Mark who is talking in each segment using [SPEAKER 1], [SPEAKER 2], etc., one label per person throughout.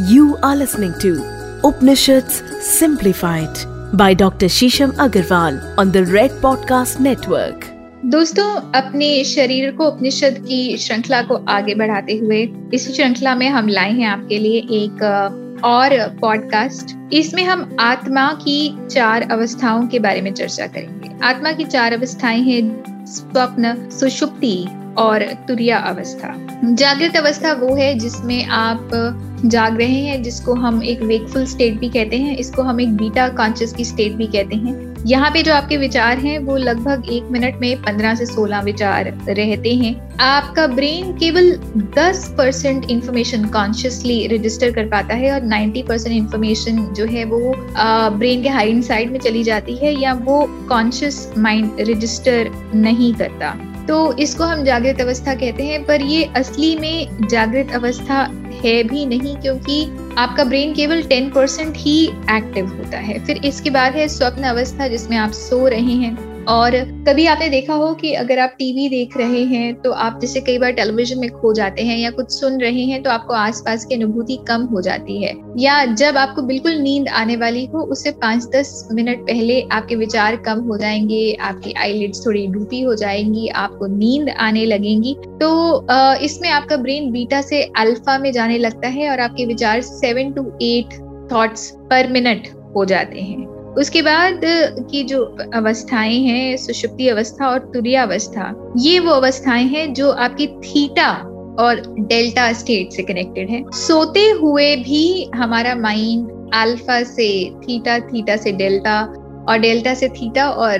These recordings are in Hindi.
[SPEAKER 1] You are listening to Upanishads Simplified by Dr. Shisham Agarwal on the Red Podcast Network.
[SPEAKER 2] दोस्तों, अपने शरीर को, उपनिषद की श्रृंखला को आगे बढ़ाते हुए इस श्रृंखला में हम लाए हैं आपके लिए एक और पॉडकास्ट इसमें हम आत्मा की चार अवस्थाओं के बारे में चर्चा करेंगे आत्मा की चार अवस्थाएँ हैं, स्वप्न, सुषुप्ति और तुरिया अवस्था जागृत अवस्था वो है जिसमें आप जाग रहे हैं, जिसको हम एक वेकफुल स्टेट भी कहते हैं, इसको हम एक बीटा कॉन्शियस की स्टेट भी कहते हैं। यहाँ पे जो आपके विचार हैं, वो लगभग एक मिनट में पंद्रह से सोलह विचार रहते हैं। आपका ब्रेन केवल दस परसेंट इंफॉर्मेशन कॉन्शियसली रजिस्टर कर पाता है और नाइन्टी परसेंट इंफॉर्मेशन जो है वो ब्रेन के हाइड साइड में चली जाती है या वो कॉन्शियस माइंड रजिस्टर नहीं करता। तो इसको हम जागृत अवस्था कहते हैं, पर ये असली में जागृत अवस्था है भी नहीं, क्योंकि आपका ब्रेन केवल 10 परसेंट ही एक्टिव होता है। फिर इसके बाद है स्वप्न अवस्था, जिसमें आप सो रहे हैं। और कभी आपने देखा हो कि अगर आप टीवी देख रहे हैं तो आप जैसे कई बार टेलीविज़न में खो जाते हैं या कुछ सुन रहे हैं तो आपको आसपास की अनुभूति कम हो जाती है। या जब आपको बिल्कुल नींद आने वाली हो, उससे पाँच दस मिनट पहले आपके विचार कम हो जाएँगे, आपकी आईलिड्स थोड़ी डूबी हो जाएँगी, आपको नींद आने लगेंगी। तो इसमें आपका ब्रेन बीटा से अल्फ़ा में जाने लगता है और आपके विचार seven to eight thoughts per minute हो जाते हैं। उसके बाद की जो अवस्थाएँ हैं, सुषुप्ति अवस्था और तुरीय अवस्था, ये वो अवस्थाएँ हैं जो आपकी थीटा और डेल्टा स्टेट से कनेक्टेड है। सोते हुए भी हमारा माइंड अल्फ़ा से, थीटा थीटा से डेल्टा और डेल्टा से थीटा और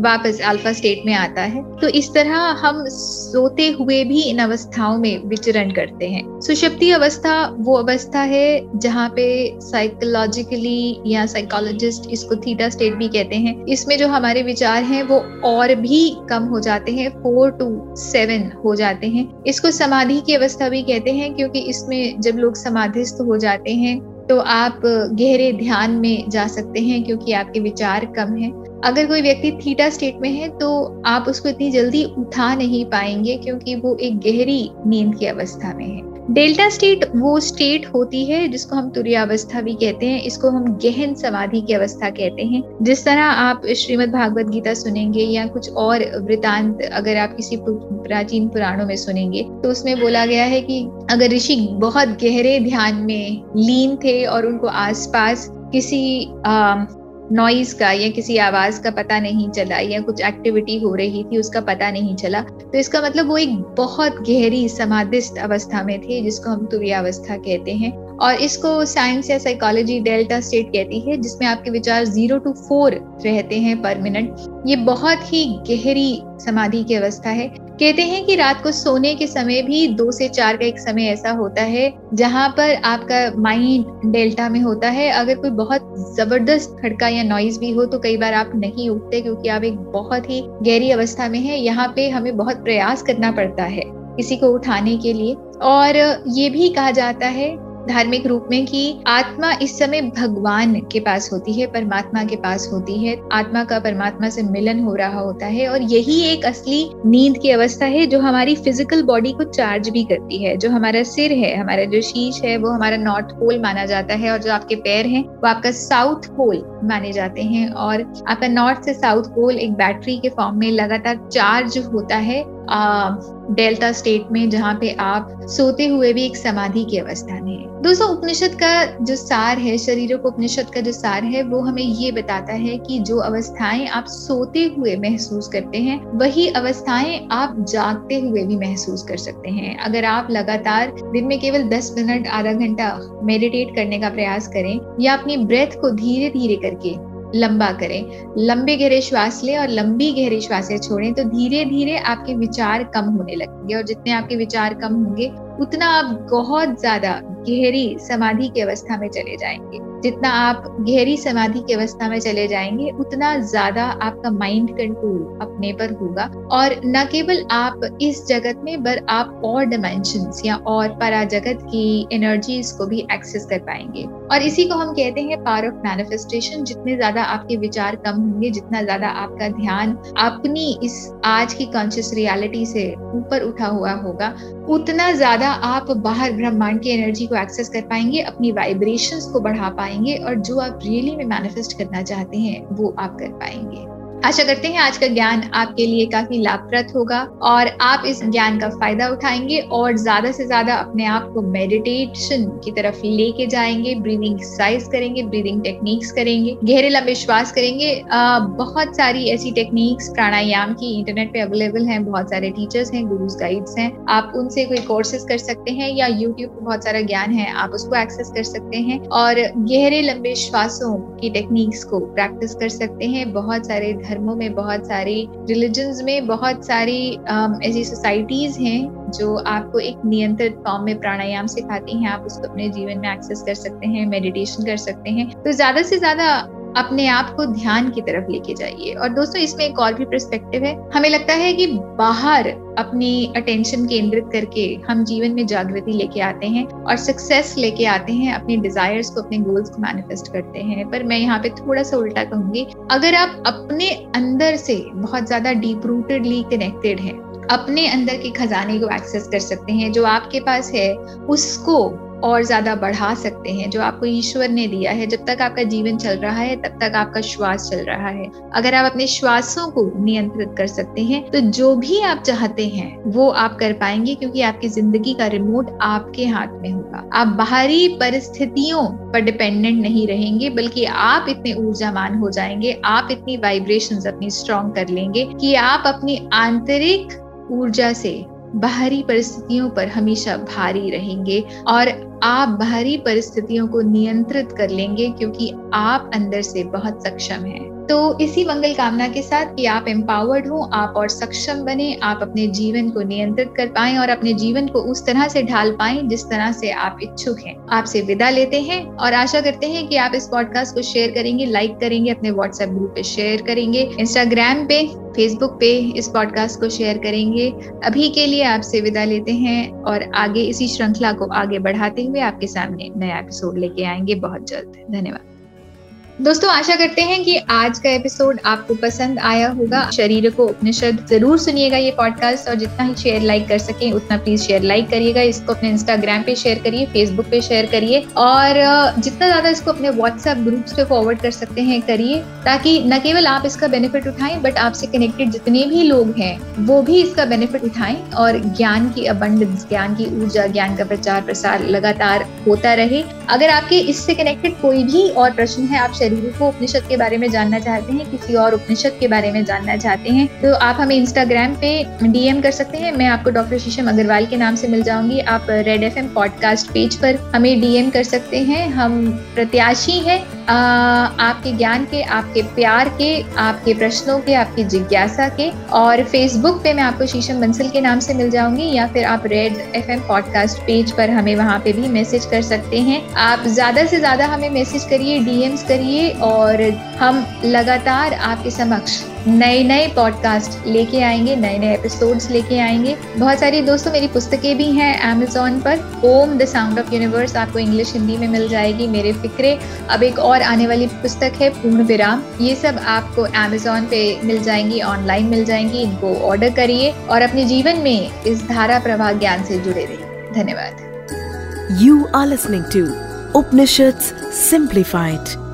[SPEAKER 2] वापस अल्फ़ा स्टेट में आता है। तो इस तरह हम सोते हुए भी इन अवस्थाओं में विचरण करते हैं। सुषुप्ति अवस्था वो अवस्था है जहाँ पे साइकोलॉजिकली या साइकोलॉजिस्ट इसको थीटा स्टेट भी कहते हैं। इसमें जो हमारे विचार हैं वो और भी कम हो जाते हैं फोर टू सेवन हो जाते हैं। इसको समाधि की अवस्था भी कहते हैं क्योंकि इसमें जब लोग समाधिस्थ हो जाते हैं तो आप गहरे ध्यान में जा सकते हैं क्योंकि आपके विचार कम हैं। अगर कोई व्यक्ति थीटा स्टेट में है तो आप उसको इतनी जल्दी उठा नहीं पाएँगे क्योंकि वो एक गहरी नींद की अवस्था में है। डेल्टा स्टेट वो स्टेट होती है जिसको हम अवस्था भी कहते हैं, इसको हम गहन समाधि की अवस्था कहते हैं। जिस तरह आप श्रीमद् भागवत गीता सुनेंगे या कुछ और वृतांत अगर आप किसी प्राचीन पुराणों में सुनेंगे तो उसमें बोला गया है कि अगर ऋषि बहुत गहरे ध्यान में लीन थे और उनको आसपास किसी नॉइज़ का या किसी आवाज़ का पता नहीं चला या कुछ एक्टिविटी हो रही थी, उसका पता नहीं चला। तो इसका मतलब वो एक बहुत गहरी समाधिस्थ अवस्था में थे, जिसको हम अवस्था कहते हैं। और इसको साइंस या साइकोलॉजी डेल्टा स्टेट कहती है, जिसमें आपके विचार ज़ीरो टू फोर रहते हैं पर मिनट ये बहुत ही गहरी समाधि की अवस्था है। कहते हैं कि रात को सोने के समय भी दो से चार का एक समय ऐसा होता है, जहाँ पर आपका माइंड डेल्टा में होता है। अगर कोई बहुत ज़बरदस्त खड़का या नॉइज़ भी हो तो कई बार आप नहीं उठते क्योंकि आप एक बहुत ही गहरी अवस्था में है। यहाँ पे हमें बहुत प्रयास करना पड़ता है किसी को उठाने के लिए। और ये भी कहा जाता है धार्मिक रूप में कि आत्मा इस समय भगवान के पास होती है, परमात्मा के पास होती है। आत्मा का परमात्मा से मिलन हो रहा होता है और यही एक असली नींद की अवस्था है जो हमारी फ़िज़िकल बॉडी को चार्ज भी करती है। जो हमारा सिर है, हमारा जो शीश है, वो हमारा नॉर्थ पोल माना जाता है और जो आपके पैर हैं, वो आपका साउथ पोल माने जाते हैं और आपका नॉर्थ से साउथ पोल एक बैटरी के फॉर्म में लगातार चार्ज होता है। डेल्टा स्टेट में जहाँ पे आप सोते हुए भी एक समाधि की अवस्था में है। दोस्तों, उपनिषद का जो सार है शरीरों को उपनिषद का जो सार है, वो हमें ये बताता है कि जो अवस्थाएँ आप सोते हुए महसूस करते हैं, वही अवस्थाएँ आप जागते हुए भी महसूस कर सकते हैं। अगर आप लगातार दिन में केवल 10 मिनट आधा घंटा मेडिटेट करने का प्रयास करें या अपनी ब्रेथ को धीरे धीरे करके लंबा करें। लंबे गहरे श्वास लें और लंबी गहरी श्वासें छोड़ें तो धीरे धीरे आपके विचार कम होने लगेंगे और जितने आपके विचार कम होंगे, उतना आप बहुत ज़्यादा गहरी समाधि की अवस्था में चले जाएँगे। जितना आप गहरी समाधि की अवस्था में चले जाएँगे, उतना ज़्यादा आपका माइंड कंट्रोल अपने पर होगा। और न केवल आप इस जगत में, पर आप और डायमेंशन या और परा जगत की एनर्जीज को भी एक्सेस कर पाएँगे। और इसी को हम कहते हैं पावर ऑफ़ मैनिफेस्टेशन जितने ज़्यादा आपके विचार कम होंगे, जितना ज़्यादा आपका ध्यान अपनी इस आज की कॉन्शियस रियलिटी से ऊपर उठा हुआ होगा, उतना ज़्यादा आप बाहर ब्रह्मांड की एनर्जी को एक्सेस कर पाएँगे, अपनी वाइब्रेशंस को बढ़ा पाएँगे। और जो आप रियली में मैनिफेस्ट करना चाहते हैं वो आप कर पाएँगे। आशा करते हैं आज का ज्ञान आपके लिए काफ़ी लाभप्रद होगा और आप इस ज्ञान का फ़ायदा उठाएँगे और ज़्यादा से ज़्यादा अपने आप को मेडिटेशन की तरफ़ लेके जाएँगे ब्रीदिंग एक्सरसाइज करेंगे ब्रीदिंग टेक्निक्स करेंगे गहरे लंबे श्वास करेंगे। आ, बहुत सारी ऐसी टेक्निक्स प्राणायाम की इंटरनेट पे अवेलेबल हैं बहुत सारे टीचर्स हैं गुरुज गाइड्स हैं। आप उनसे कोई कोर्सेज कर सकते हैं या यूट्यूब पे बहुत सारा ज्ञान है आप उसको एक्सेस कर सकते हैं और गहरे लंबे श्वासों की टेक्निक्स को प्रैक्टिस कर सकते हैं। बहुत सारे धर्मों में बहुत सारी रिलीजन्स में बहुत सारी ऐसी सोसाइटीज हैं जो आपको एक नियंत्रित फॉर्म में प्राणायाम सिखाती हैं। आप उसको अपने जीवन में एक्सेस कर सकते हैं मेडिटेशन कर सकते हैं। तो ज़्यादा से ज़्यादा अपने आप को ध्यान की तरफ़ लेके जाइए। और दोस्तों, इसमें एक और भी परस्पेक्टिव है। हमें लगता है कि बाहर अपनी अटेंशन केंद्रित करके हम जीवन में जागृति लेके आते हैं और सक्सेस लेके आते हैं, अपने डिजायर्स को, अपने गोल्स को मैनिफेस्ट करते हैं। पर मैं यहाँ पे थोड़ा सा उल्टा कहूँगी, अगर आप अपने अंदर से बहुत ज़्यादा डीप रूटेडली कनेक्टेड हैं, अपने अंदर के खजाने को एक्सेस कर सकते हैं, जो आपके पास है, उसको और ज़्यादा बढ़ा सकते हैं, जो आपको ईश्वर ने दिया है। जब तक आपका जीवन चल रहा है, तब तक आपका श्वास चल रहा है। अगर आप अपने श्वासों को नियंत्रित कर सकते हैं तो जो भी आप चाहते हैं, वो आप कर पाएँगे, क्योंकि आपकी ज़िंदगी का रिमोट आपके हाथ में होगा। आप बाहरी परिस्थितियों पर डिपेंडेंट नहीं रहेंगे, बल्कि आप इतने ऊर्जामान हो जाएँगे, आप इतनी वाइब्रेशन अपनी स्ट्रॉन्ग कर लेंगे, कि आप अपनी आंतरिक ऊर्जा से बाहरी परिस्थितियों पर हमेशा भारी रहेंगे और आप बाहरी परिस्थितियों को नियंत्रित कर लेंगे क्योंकि आप अंदर से बहुत सक्षम हैं। तो इसी मंगल कामना के साथ कि आप एम्पावर्ड हो, आप और सक्षम बने, आप अपने जीवन को नियंत्रित कर पाए और अपने जीवन को उस तरह से ढाल पाए जिस तरह से आप इच्छुक हैं। आपसे विदा लेते हैं और आशा करते हैं कि आप इस पॉडकास्ट को शेयर करेंगे लाइक करेंगे, अपने व्हाट्सएप ग्रुप पे शेयर करेंगे इंस्टाग्राम पे फेसबुक पे इस पॉडकास्ट को शेयर करेंगे। अभी के लिए आपसे विदा लेते हैं और आगे इसी श्रृंखला को आगे बढ़ाते हुए आपके सामने नया एपिसोड लेके आएँगे। बहुत जल्द। धन्यवाद। दोस्तों, आशा करते हैं कि आज का एपिसोड आपको पसंद आया होगा। शरीर को उपनिषद ज़रूर सुनिएगा ये पॉडकास्ट और जितना ही शेयर लाइक कर सके, उतना प्लीज़ शेयर लाइक करिएगा। इसको अपने इंस्टाग्राम पे शेयर करिए फेसबुक पे शेयर करिए और जितना ज़्यादा इसको अपने व्हाट्सएप ग्रुप्स पे फॉरवर्ड कर सकते हैं, करिए ताकि न केवल आप इसका बेनिफिट उठाएँ बट आपसे कनेक्टेड जितने भी लोग हैं, वो भी इसका बेनिफिट उठाएँ और ज्ञान की अबंडेंस ज्ञान की ऊर्जा, ज्ञान का प्रचार प्रसार लगातार होता रहे। अगर आपके इससे कनेक्टेड कोई भी और प्रश्न है, आप को उपनिषद के बारे में जानना चाहते हैं, किसी और उपनिषद के बारे में जानना चाहते हैं तो आप हमें इंस्टाग्राम पे डीएम कर सकते हैं, मैं आपको डॉक्टर शीशम अग्रवाल के नाम से मिल जाऊँगी, आप रेड एफएम पॉडकास्ट पेज पर हमें डीएम कर सकते हैं, हम प्रत्याशी है आपके ज्ञान के, आपके प्यार के, आपके प्रश्नों के, आपकी जिज्ञासा के और फेसबुक पे मैं आपको शीशम बंसल के नाम से मिल जाऊँगी या फिर आप रेड एफ़ पॉडकास्ट पेज पर हमें वहाँ पे भी मैसेज कर सकते हैं। आप ज़्यादा से ज़्यादा हमें मैसेज करिए डीएम्स करिए और हम लगातार आपके समक्ष नए नए पॉडकास्ट लेके आएँगे, नए नए एपिसोड्स लेके आएँगे। बहुत सारी दोस्तों, मेरी पुस्तकें भी हैं अमेजोन पर। Om the sound of universe आपको इंग्लिश हिंदी में मिल जाएगी, मेरे फिक्रे। अब एक और आने वाली पुस्तक है, पूर्ण विराम। ये सब आपको अमेजोन पे मिल जाएँगी ऑनलाइन मिल जाएँगी, इनको ऑर्डर करिए और अपने जीवन में इस धारा प्रवाह ज्ञान से जुड़े रहिए। धन्यवाद।
[SPEAKER 1] You are listening to Upanishad simplified